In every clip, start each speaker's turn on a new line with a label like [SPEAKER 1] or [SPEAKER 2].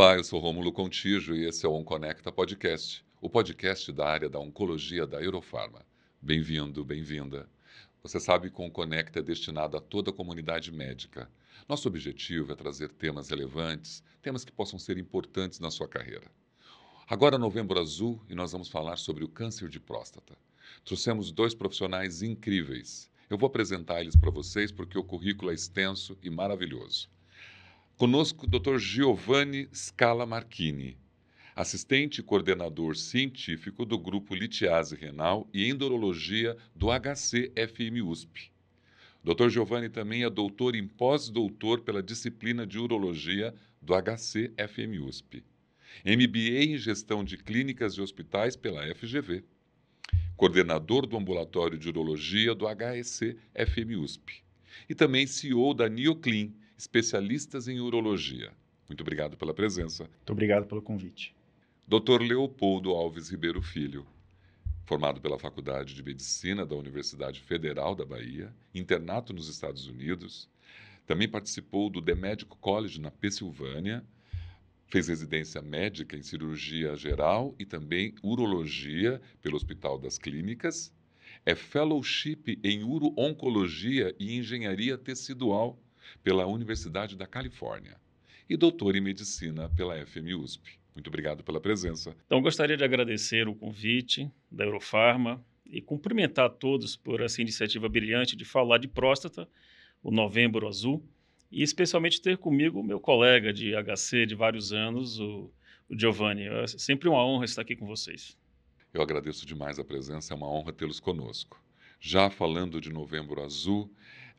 [SPEAKER 1] Olá, eu sou Rômulo Contígio e esse é o OnConecta Podcast, o podcast da área da oncologia da Eurofarma. Bem-vindo, bem-vinda. Você sabe que o OnConecta é destinado a toda a comunidade médica. Nosso objetivo é trazer temas relevantes, temas que possam ser importantes na sua carreira. Agora, Novembro Azul, e nós vamos falar sobre o câncer de próstata. Trouxemos dois profissionais incríveis. Eu vou apresentar eles para vocês porque o currículo é extenso e maravilhoso. Conosco, Dr. Giovanni Scala Marchini, assistente coordenador científico do Grupo Litiase Renal e Endurologia do HC-FM USP. Dr. Giovanni também é doutor em pós-doutor pela disciplina de Urologia do HC-FM USP. MBA em Gestão de Clínicas e Hospitais pela FGV. Coordenador do Ambulatório de Urologia do HEC-FM USP. E também CEO da Neoclean, especialistas em urologia. Muito obrigado pela presença.
[SPEAKER 2] Muito obrigado pelo convite.
[SPEAKER 1] Dr. Leopoldo Alves Ribeiro Filho, formado pela Faculdade de Medicina da Universidade Federal da Bahia, internato nos Estados Unidos, também participou do The Medical College na Pensilvânia, fez residência médica em cirurgia geral e também urologia pelo Hospital das Clínicas, é fellowship em uro-oncologia e engenharia tecidual pela Universidade da Califórnia e doutor em medicina pela FMUSP. Muito obrigado pela presença.
[SPEAKER 3] Então, gostaria de agradecer o convite da Eurofarma e cumprimentar a todos por essa iniciativa brilhante de falar de próstata, o Novembro Azul, e especialmente ter comigo o meu colega de HC de vários anos, o, o Giovanni. É sempre uma honra estar aqui com vocês.
[SPEAKER 1] Eu agradeço demais a presença, é uma honra tê-los conosco. Já falando de Novembro Azul,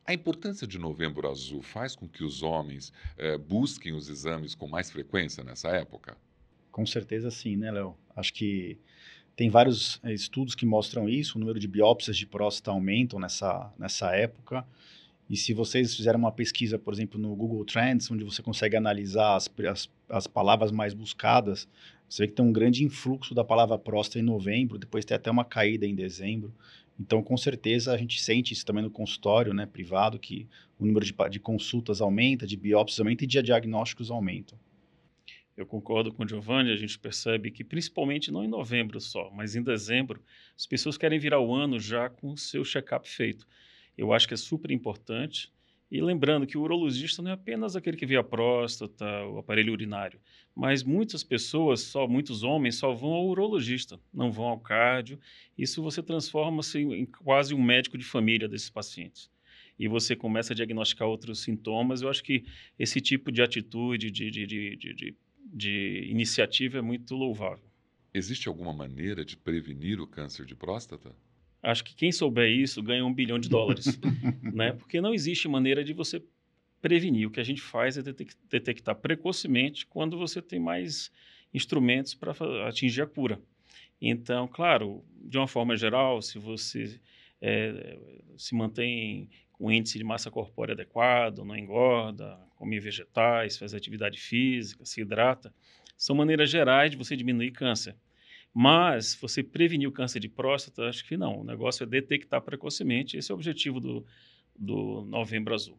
[SPEAKER 1] a importância de Novembro Azul faz com que os homens eh, busquem os exames com mais frequência nessa época?
[SPEAKER 2] Com certeza sim, né, Léo? Acho que tem vários eh, estudos que mostram isso, o número de biópsias de próstata aumentam nessa, nessa época. E se vocês fizerem uma pesquisa, por exemplo, no Google Trends, onde você consegue analisar as, as, as palavras mais buscadas, você vê que tem um grande influxo da palavra próstata em novembro, depois tem até uma caída em dezembro. Então, com certeza, a gente sente isso também no consultório né, privado, que o número de, de consultas aumenta, de biópsias aumenta e de diagnósticos aumenta.
[SPEAKER 3] Eu concordo com o Giovanni, a gente percebe que, principalmente não em novembro só, mas em dezembro, as pessoas querem virar o ano já com o seu check-up feito. Eu acho que é super importante e lembrando que o urologista não é apenas aquele que vê a próstata, o aparelho urinário, mas muitas pessoas, só muitos homens, só vão ao urologista, não vão ao cardio. Isso você transforma-se em quase um médico de família desses pacientes. E você começa a diagnosticar outros sintomas. Eu acho que esse tipo de atitude, de, de, de, de, de iniciativa é muito louvável.
[SPEAKER 1] Existe alguma maneira de prevenir o câncer de próstata?
[SPEAKER 3] Acho que quem souber isso ganha um bilhão de dólares, né? Porque não existe maneira de você prevenir. O que a gente faz é detectar precocemente quando você tem mais instrumentos para atingir a cura. Então, claro, de uma forma geral, se você é, se mantém com índice de massa corpórea adequado, não engorda, come vegetais, faz atividade física, se hidrata, são maneiras gerais de você diminuir câncer. Mas você prevenir o câncer de próstata, acho que não. O negócio é detectar precocemente. Esse é o objetivo do, do Novembro Azul.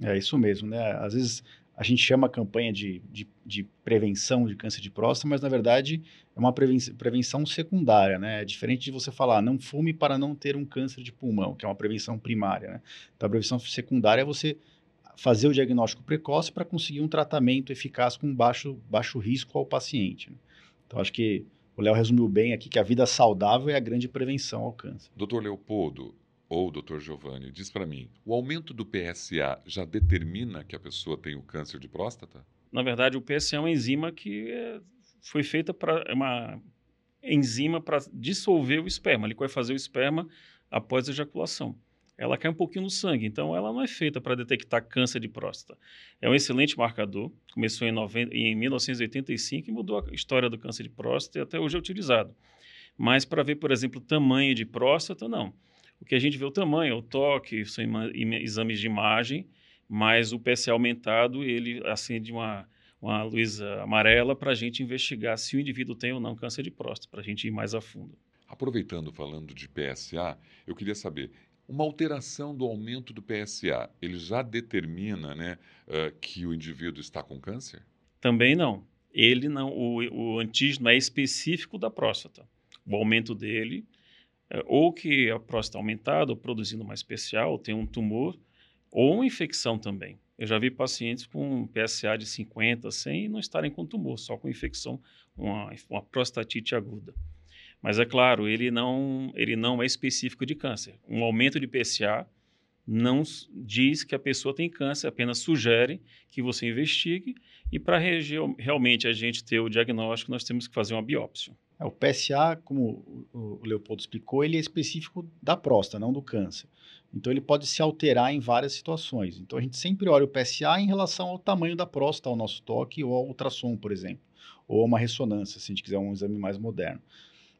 [SPEAKER 2] É isso mesmo, né? Às vezes a gente chama a campanha de, de, de, prevenção de câncer de próstata, mas na verdade é uma prevenção, secundária, né? É diferente de você falar, não fume para não ter um câncer de pulmão, que é uma prevenção primária, né? Então a prevenção secundária é você fazer o diagnóstico precoce para conseguir um tratamento eficaz com baixo, baixo risco ao paciente. Né? Então acho que o Léo resumiu bem aqui que a vida saudável é a grande prevenção ao câncer.
[SPEAKER 1] Doutor Leopoldo, ou doutor Giovanni, diz para mim, o aumento do PSA já determina que a pessoa tem o câncer de próstata?
[SPEAKER 3] Na verdade, o PSA é uma enzima que é, foi feita para é uma enzima para dissolver o esperma, ele vai fazer o esperma após a ejaculação ela cai um pouquinho no sangue. Então, ela não é feita para detectar câncer de próstata. É um excelente marcador. Começou em, 90, em 1985 e mudou a história do câncer de próstata e até hoje é utilizado. Mas para ver, por exemplo, o tamanho de próstata, não. O que a gente vê é o tamanho, o toque, são exames de imagem, mas o PSA aumentado, ele acende uma, uma luz amarela para a gente investigar se o indivíduo tem ou não câncer de próstata, para a gente ir mais a fundo.
[SPEAKER 1] Aproveitando, falando de PSA, eu queria saber, uma alteração do aumento do PSA, ele já determina né, uh, que o indivíduo está com câncer?
[SPEAKER 3] Também não. ele não, o, o antígeno é específico da próstata. O aumento dele, é, ou que a próstata aumentada, ou produzindo mais especial, ou tem um tumor, ou uma infecção também. Eu já vi pacientes com PSA de 50, 100 e não estarem com tumor, só com infecção, uma, uma prostatite aguda. Mas é claro, ele não, ele não é específico de câncer. Um aumento de PSA não diz que a pessoa tem câncer, apenas sugere que você investigue e para realmente a gente ter o diagnóstico, nós temos que fazer uma biópsia.
[SPEAKER 2] É, o PSA, como o Leopoldo explicou, ele é específico da próstata, não do câncer. Então ele pode se alterar em várias situações. Então a gente sempre olha o PSA em relação ao tamanho da próstata, ao nosso toque ou ao ultrassom, por exemplo, ou a uma ressonância, se a gente quiser um exame mais moderno.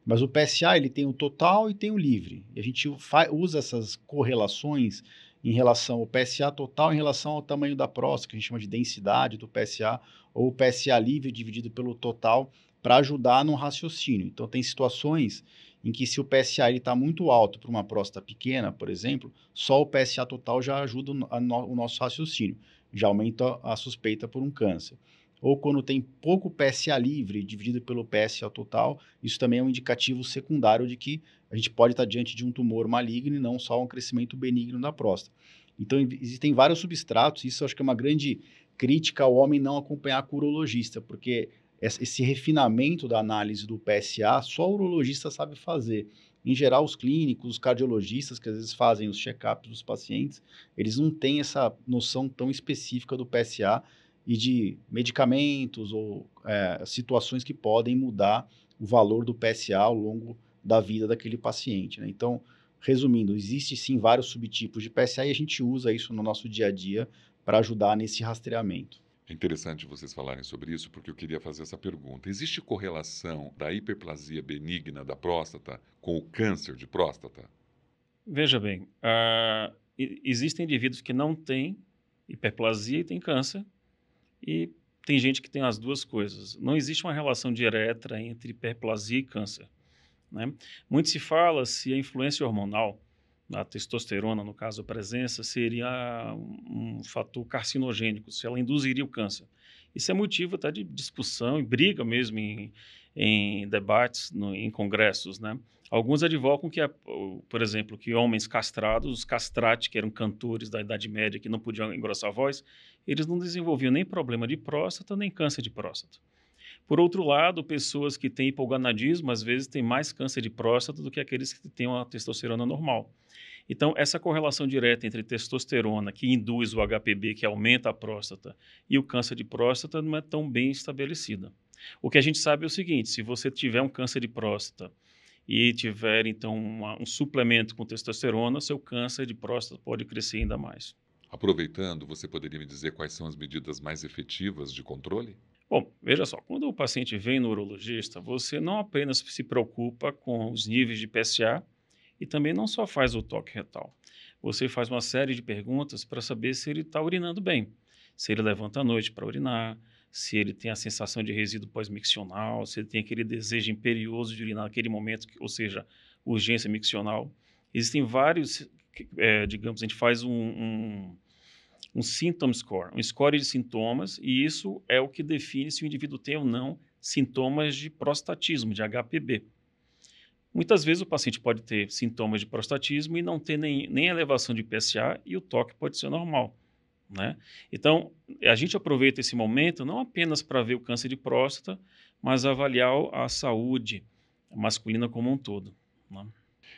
[SPEAKER 2] Mas o PSA ele tem o total e tem o livre. E a gente usa essas correlações em relação ao PSA total em relação ao tamanho da próstata, que a gente chama de densidade do PSA, ou o PSA livre dividido pelo total, para ajudar no raciocínio. Então, tem situações em que se o PSA está muito alto para uma próstata pequena, por exemplo, só o PSA total já ajuda o nosso raciocínio, já aumenta a suspeita por um câncer ou quando tem pouco PSA livre dividido pelo PSA total, isso também é um indicativo secundário de que a gente pode estar diante de um tumor maligno e não só um crescimento benigno da próstata. Então, existem vários substratos, isso acho que é uma grande crítica ao homem não acompanhar com o urologista, porque esse refinamento da análise do PSA só o urologista sabe fazer. Em geral, os clínicos, os cardiologistas que às vezes fazem os check-ups dos pacientes, eles não têm essa noção tão específica do PSA e de medicamentos ou é, situações que podem mudar o valor do PSA ao longo da vida daquele paciente. Né? Então, resumindo, existe sim vários subtipos de PSA e a gente usa isso no nosso dia a dia para ajudar nesse rastreamento.
[SPEAKER 1] É interessante vocês falarem sobre isso, porque eu queria fazer essa pergunta. Existe correlação da hiperplasia benigna da próstata com o câncer de próstata?
[SPEAKER 3] Veja bem, uh, existem indivíduos que não têm hiperplasia e têm câncer, e tem gente que tem as duas coisas. Não existe uma relação direta entre hiperplasia e câncer. Né? Muito se fala se a influência hormonal, a testosterona, no caso a presença, seria um, fator carcinogênico, se ela induziria o câncer. Isso é motivo até de discussão e briga mesmo em, em debates, no, em congressos, né? Alguns advogam que, por exemplo, que homens castrados, os castrati, que eram cantores da Idade Média, que não podiam engrossar a voz, eles não desenvolviam nem problema de próstata, nem câncer de próstata. Por outro lado, pessoas que têm hipogonadismo, às vezes, têm mais câncer de próstata do que aqueles que têm uma testosterona normal. Então, essa correlação direta entre testosterona, que induz o HPB, que aumenta a próstata, e o câncer de próstata não é tão bem estabelecida. O que a gente sabe é o seguinte: se você tiver um câncer de próstata e tiver, então, uma, um suplemento com testosterona, seu câncer de próstata pode crescer ainda mais.
[SPEAKER 1] Aproveitando, você poderia me dizer quais são as medidas mais efetivas de controle?
[SPEAKER 3] Bom, veja só, quando o paciente vem no urologista, você não apenas se preocupa com os níveis de PSA e também não só faz o toque retal. Você faz uma série de perguntas para saber se ele está urinando bem, se ele levanta à noite para urinar, se ele tem a sensação de resíduo pós-miccional, se ele tem aquele desejo imperioso de urinar naquele momento, ou seja, urgência miccional. Existem vários, é, digamos, a gente faz um, um, um symptom score, um score de sintomas, e isso é o que define se o indivíduo tem ou não sintomas de prostatismo, de HPB. Muitas vezes o paciente pode ter sintomas de prostatismo e não ter nem, nem elevação de PSA e o toque pode ser normal. Né? Então, a gente aproveita esse momento não apenas para ver o câncer de próstata, mas avaliar a saúde masculina como um todo. Né?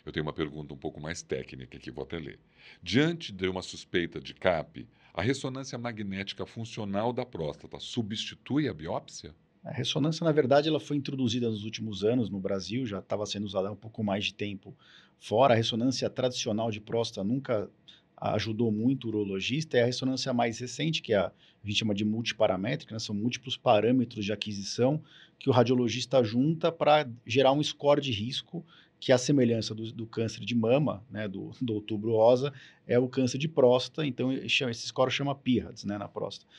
[SPEAKER 1] Eu tenho uma pergunta um pouco mais técnica que vou até ler. Diante de uma suspeita de CAP, a ressonância magnética funcional da próstata substitui a biópsia?
[SPEAKER 2] A ressonância, na verdade, ela foi introduzida nos últimos anos no Brasil, já estava sendo usada há um pouco mais de tempo fora. A ressonância tradicional de próstata nunca ajudou muito o urologista é a ressonância mais recente, que é a, a gente chama de multiparamétrica, né? são múltiplos parâmetros de aquisição que o radiologista junta para gerar um score de risco, que a semelhança do, do câncer de mama, né? do, do outubro rosa, é o câncer de próstata, então esse score chama PIRADS né? na próstata.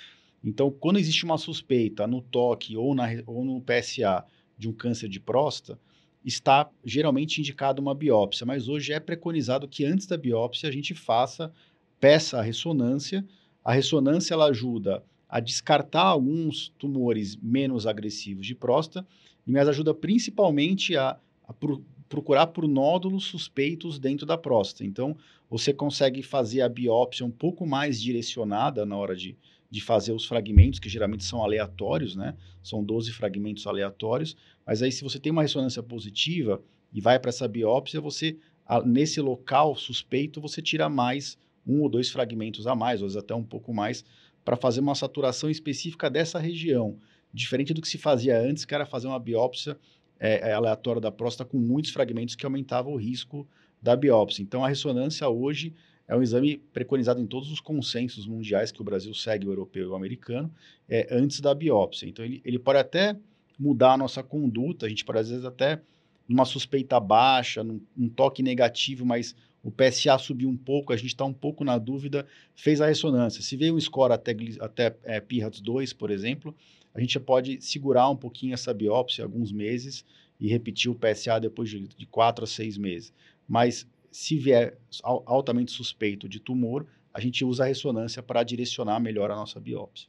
[SPEAKER 2] Então, quando existe uma suspeita no toque ou, na, ou no PSA de um câncer de próstata, está geralmente indicado uma biópsia, mas hoje é preconizado que antes da biópsia a gente faça, peça a ressonância. A ressonância ela ajuda a descartar alguns tumores menos agressivos de próstata, mas ajuda principalmente a, a pro, procurar por nódulos suspeitos dentro da próstata. Então, você consegue fazer a biópsia um pouco mais direcionada na hora de, de fazer os fragmentos, que geralmente são aleatórios, né? São 12 fragmentos aleatórios. Mas aí, se você tem uma ressonância positiva e vai para essa biópsia, você, nesse local suspeito, você tira mais um ou dois fragmentos a mais, ou até um pouco mais, para fazer uma saturação específica dessa região. Diferente do que se fazia antes, que era fazer uma biópsia é, é, aleatória da próstata com muitos fragmentos que aumentava o risco da biópsia. Então, a ressonância hoje é um exame preconizado em todos os consensos mundiais que o Brasil segue, o europeu e o americano, é, antes da biópsia. Então, ele, ele pode até mudar a nossa conduta, a gente pode, às vezes, até numa suspeita baixa, num, toque negativo, mas o PSA subiu um pouco, a gente está um pouco na dúvida, fez a ressonância. Se veio um score até, até é, PIRATS 2, por exemplo, a gente pode segurar um pouquinho essa biópsia alguns meses e repetir o PSA depois de, de quatro a seis meses. Mas se vier altamente suspeito de tumor, a gente usa a ressonância para direcionar melhor a nossa biópsia.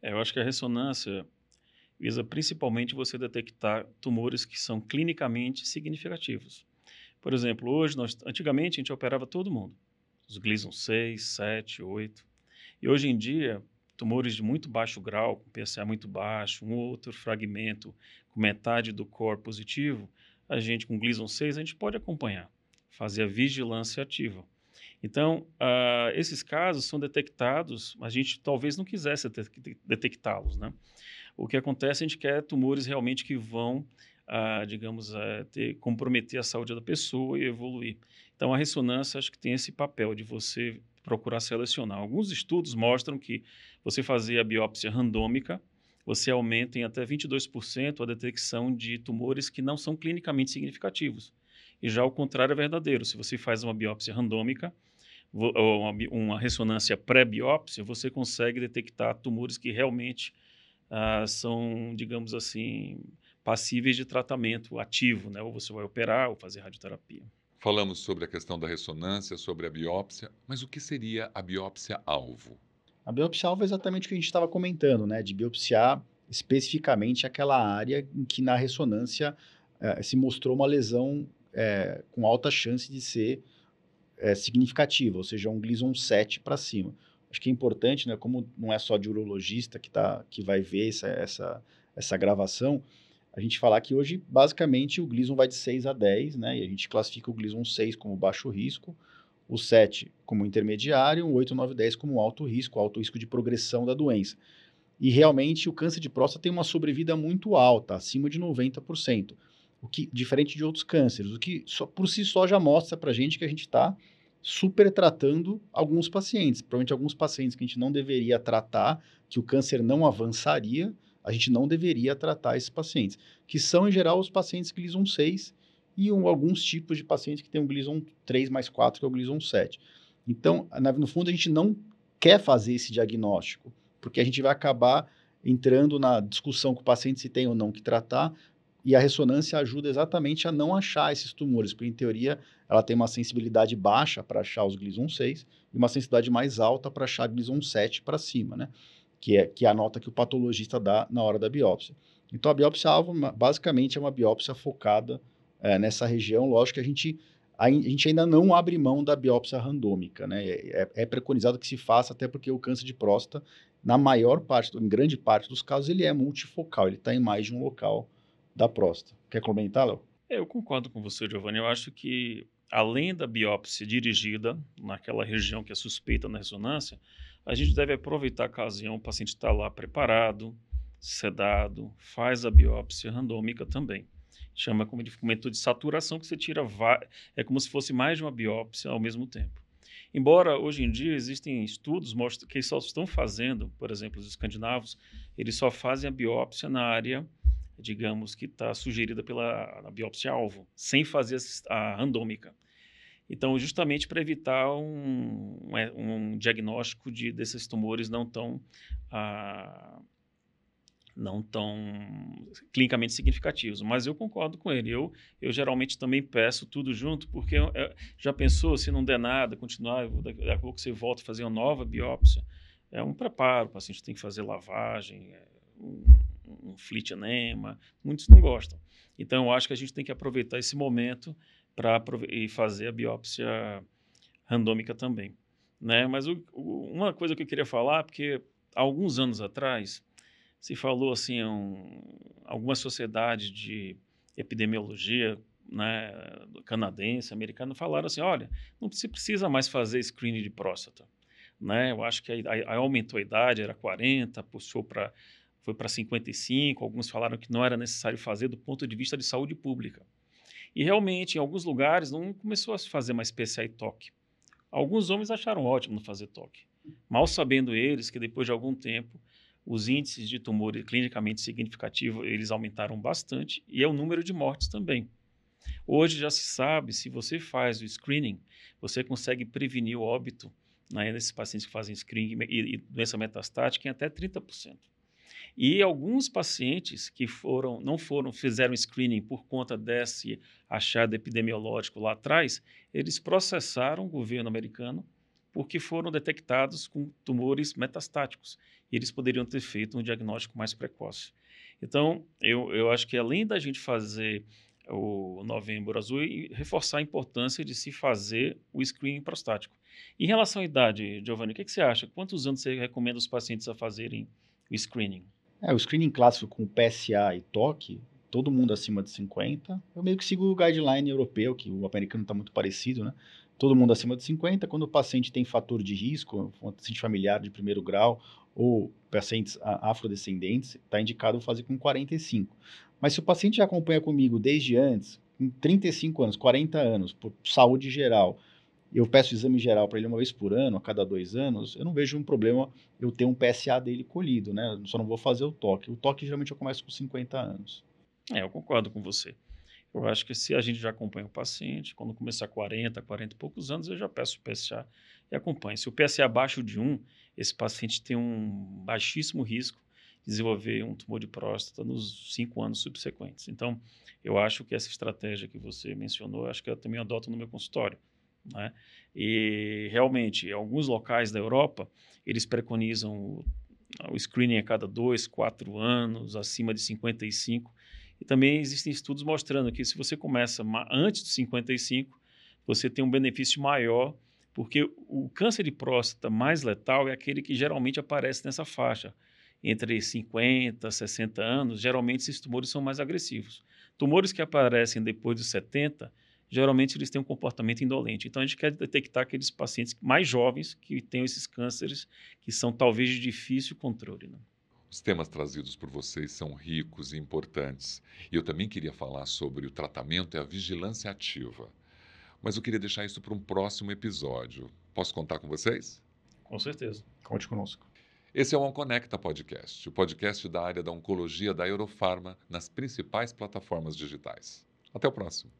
[SPEAKER 3] É, eu acho que a ressonância visa principalmente você detectar tumores que são clinicamente significativos. Por exemplo, hoje, nós, antigamente, a gente operava todo mundo. Os Gleason 6, 7, 8. E hoje em dia, tumores de muito baixo grau, com PSA muito baixo, um outro fragmento com metade do core positivo, a gente com Gleason 6, a gente pode acompanhar, fazer a vigilância ativa. Então, uh, esses casos são detectados, a gente talvez não quisesse detectá-los, né? O que acontece, a gente quer tumores realmente que vão, uh, digamos, uh, ter, comprometer a saúde da pessoa e evoluir. Então, a ressonância acho que tem esse papel de você procurar selecionar. Alguns estudos mostram que você fazer a biópsia randômica, você aumenta em até 22% a detecção de tumores que não são clinicamente significativos. E já o contrário é verdadeiro. Se você faz uma biópsia randômica, ou uma, uma ressonância pré-biópsia, você consegue detectar tumores que realmente ah, são, digamos assim, passíveis de tratamento ativo, né? Ou você vai operar ou fazer radioterapia.
[SPEAKER 1] Falamos sobre a questão da ressonância, sobre a biópsia, mas o que seria a biópsia-alvo?
[SPEAKER 2] A biópsia-alvo é exatamente o que a gente estava comentando, né? De biopsiar especificamente aquela área em que na ressonância eh, se mostrou uma lesão eh, com alta chance de ser eh, significativa, ou seja, um Gleason 7 para cima. Acho que é importante, né? Como não é só de urologista que, tá, que vai ver essa, essa, essa gravação, a gente falar que hoje, basicamente, o Gleason vai de 6 a 10, né? E a gente classifica o Gleason 6 como baixo risco, o 7 como intermediário, o 8, 9, 10 como alto risco, alto risco de progressão da doença. E realmente o câncer de próstata tem uma sobrevida muito alta, acima de 90%, o que diferente de outros cânceres, o que só, por si só já mostra para a gente que a gente está super tratando alguns pacientes, provavelmente alguns pacientes que a gente não deveria tratar, que o câncer não avançaria, a gente não deveria tratar esses pacientes, que são, em geral, os pacientes Gleason 6 e um, alguns tipos de pacientes que têm o Gleason 3 mais 4, que é o Gleason 7. Então, na, no fundo, a gente não quer fazer esse diagnóstico, porque a gente vai acabar entrando na discussão com o paciente se tem ou não que tratar, e a ressonância ajuda exatamente a não achar esses tumores, porque, em teoria, ela tem uma sensibilidade baixa para achar os Gleason 6 e uma sensibilidade mais alta para achar Gleason 7 para cima, né? que é, que é a nota que o patologista dá na hora da biópsia. Então, a biópsia-alvo, basicamente, é uma biópsia focada é, nessa região. Lógico que a gente, a, a, gente ainda não abre mão da biópsia randômica, né? É, é, é, preconizado que se faça, até porque o câncer de próstata, na maior parte, em grande parte dos casos, ele é multifocal, ele está em mais de um local da próstata. Quer comentar, Léo?
[SPEAKER 3] Eu concordo com você, Giovanni. Eu acho que, além da biópsia dirigida naquela região que é suspeita na ressonância, a gente deve aproveitar a ocasião, o paciente está lá preparado, sedado, faz a biópsia randômica também. Chama como de comentou de saturação, que você tira, é como se fosse mais de uma biópsia ao mesmo tempo. Embora hoje em dia existem estudos que só estão fazendo, por exemplo, os escandinavos, eles só fazem a biópsia na área, digamos, que está sugerida pela biópsia-alvo, sem fazer a randômica. Então, justamente para evitar um, é, um, diagnóstico de, desses tumores não tão, ah, não tão clinicamente significativos. Mas eu concordo com ele. Eu, eu geralmente também peço tudo junto, porque já pensou, se não der nada, continuar, daqui a pouco você volta a fazer uma nova biópsia, é um preparo, o paciente tem que fazer lavagem, é um, um flit enema, muitos não gostam. Então, eu acho que a gente tem que aproveitar esse momento para fazer a biópsia randômica também. Né? Mas o, o, uma coisa que eu queria falar, porque alguns anos atrás se falou assim, um, algumas sociedades de epidemiologia né, canadense, americana, falaram assim, olha, não se precisa mais fazer screening de próstata. Né? Eu acho que aí, aí aumentou a idade, era 40, puxou para foi para 55, alguns falaram que não era necessário fazer do ponto de vista de saúde pública. E realmente, em alguns lugares, não começou a se fazer mais PCA e toque. Alguns homens acharam ótimo não fazer toque, mal sabendo eles que depois de algum tempo os índices de tumor clinicamente significativo eles aumentaram bastante e é o número de mortes também. Hoje já se sabe, se você faz o screening, você consegue prevenir o óbito né, nesses pacientes que fazem screening e, e doença metastática em até 30%. E alguns pacientes que foram, não foram, fizeram screening por conta desse achado epidemiológico lá atrás, eles processaram o governo americano porque foram detectados com tumores metastáticos. E eles poderiam ter feito um diagnóstico mais precoce. Então, eu, eu acho que além da gente fazer o Novembro Azul e reforçar a importância de se fazer o screening prostático. Em relação à idade, Giovanni, o que, que você acha? Quantos anos você recomenda os pacientes a fazerem o screening?
[SPEAKER 2] É, o screening clássico com PSA e TOC, todo mundo acima de 50. Eu meio que sigo o guideline europeu, que o americano está muito parecido, né? Todo mundo acima de 50. Quando o paciente tem fator de risco, um paciente familiar de primeiro grau ou pacientes afrodescendentes, está indicado fazer com 45. Mas se o paciente já acompanha comigo desde antes, com 35 anos, 40 anos, por saúde geral, eu peço exame geral para ele uma vez por ano, a cada dois anos, eu não vejo um problema eu ter um PSA dele colhido, né? Só não vou fazer o toque. O toque geralmente eu começo com 50 anos.
[SPEAKER 3] É, eu concordo com você. Eu acho que se a gente já acompanha o paciente, quando começar 40, 40 e poucos anos, eu já peço o PSA e acompanho. Se o PSA abaixo de 1, esse paciente tem um baixíssimo risco de desenvolver um tumor de próstata nos cinco anos subsequentes. Então, eu acho que essa estratégia que você mencionou, acho que eu também adoto no meu consultório. Né? E realmente, em alguns locais da Europa, eles preconizam o, o screening a cada dois, quatro anos, acima de 55. E também existem estudos mostrando que se você começa antes dos 55, você tem um benefício maior, porque o câncer de próstata mais letal é aquele que geralmente aparece nessa faixa, entre 50 e 60 anos, geralmente esses tumores são mais agressivos. Tumores que aparecem depois dos 70, geralmente eles têm um comportamento indolente. Então a gente quer detectar aqueles pacientes mais jovens que têm esses cânceres que são talvez de difícil controle. Né?
[SPEAKER 1] Os temas trazidos por vocês são ricos e importantes. E eu também queria falar sobre o tratamento e a vigilância ativa. Mas eu queria deixar isso para um próximo episódio. Posso contar com vocês?
[SPEAKER 3] Com certeza.
[SPEAKER 2] Conte conosco.
[SPEAKER 1] Esse é o OnConecta Podcast, o podcast da área da oncologia da Eurofarma nas principais plataformas digitais. Até o próximo.